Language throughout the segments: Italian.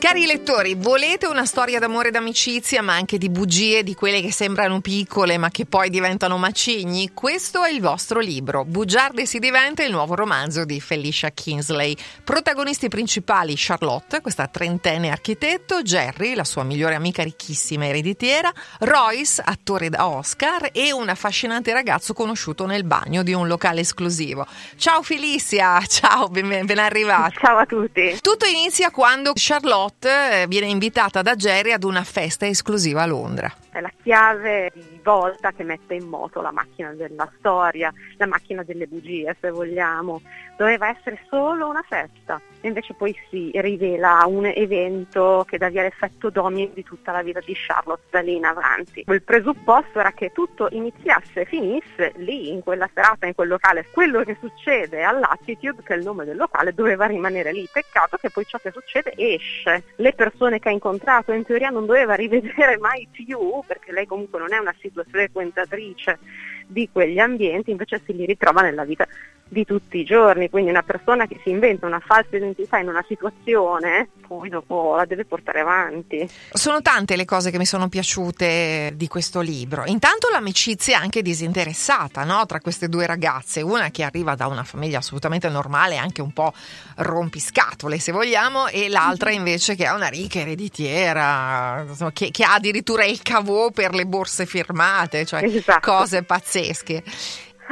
Cari lettori, volete una storia d'amore e d'amicizia, ma anche di bugie, di quelle che sembrano piccole ma che poi diventano macigni? Questo è il vostro libro. Bugiarde si diventa il nuovo romanzo di Felicia Kingsley. Protagonisti principali Charlotte, questa trentenne architetto, Jerry, la sua migliore amica ricchissima ereditiera, Royce, attore da Oscar, e un affascinante ragazzo conosciuto nel bagno di un locale esclusivo. Ciao Felicia, ciao, ben, ben arrivata. Ciao a tutti. Tutto inizia quando Charlotte eh, viene invitata da Jerry ad una festa esclusiva a Londra. È la chiave di volta che mette in moto la macchina della storia, la macchina delle bugie se vogliamo. Doveva essere solo una festa, invece poi si rivela un evento che dà via l'effetto domino di tutta la vita di Charlotte da lì in avanti. Il presupposto era che tutto iniziasse e finisse lì, in quella serata, in quel locale. Quello che succede all'Attitude, che è il nome del locale, doveva rimanere lì. Peccato che poi ciò che succede esce. Le persone che ha incontrato in teoria non doveva rivedere mai più, perché lei comunque non è una frequentatrice di quegli ambienti, invece si li ritrova nella vita di tutti i giorni, quindi una persona che si inventa una falsa identità in una situazione, poi dopo la deve portare avanti. Sono tante le cose che mi sono piaciute di questo libro. Intanto l'amicizia anche disinteressata no? tra queste due ragazze, una che arriva da una famiglia assolutamente normale, anche un po' rompiscatole se vogliamo, e l'altra invece che ha una ricca ereditiera, che, che ha addirittura il cavò per le borse firmate, cioè esatto. cose pazzesche.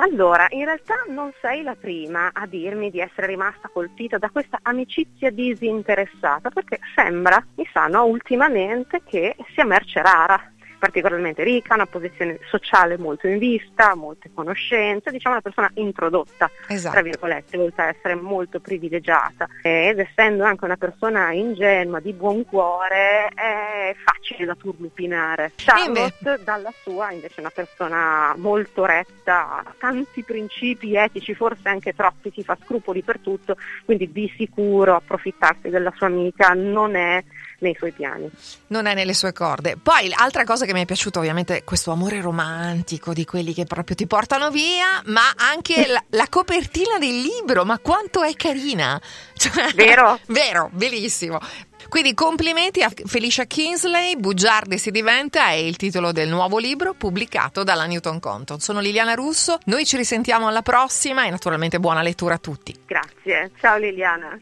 Allora, in realtà non sei la prima a dirmi di essere rimasta colpita da questa amicizia disinteressata, perché sembra, mi sa, no, ultimamente che sia merce rara particolarmente ricca, una posizione sociale molto in vista, molte conoscenze, diciamo una persona introdotta, esatto. tra virgolette, oltre a essere molto privilegiata. Ed essendo anche una persona ingenua, di buon cuore, è facile da turlupinare. Charlotte, dalla sua, invece è una persona molto retta, ha tanti principi etici, forse anche troppi, si fa scrupoli per tutto, quindi di sicuro approfittarsi della sua amica non è nei suoi piani. Non è nelle sue corde. Poi altra cosa che mi è piaciuta ovviamente questo amore romantico di quelli che proprio ti portano via, ma anche la, la copertina del libro, ma quanto è carina. Cioè, vero? vero, bellissimo. Quindi complimenti a Felicia Kingsley, Bugiarde si diventa è il titolo del nuovo libro pubblicato dalla Newton Compton. Sono Liliana Russo, noi ci risentiamo alla prossima e naturalmente buona lettura a tutti. Grazie, ciao Liliana.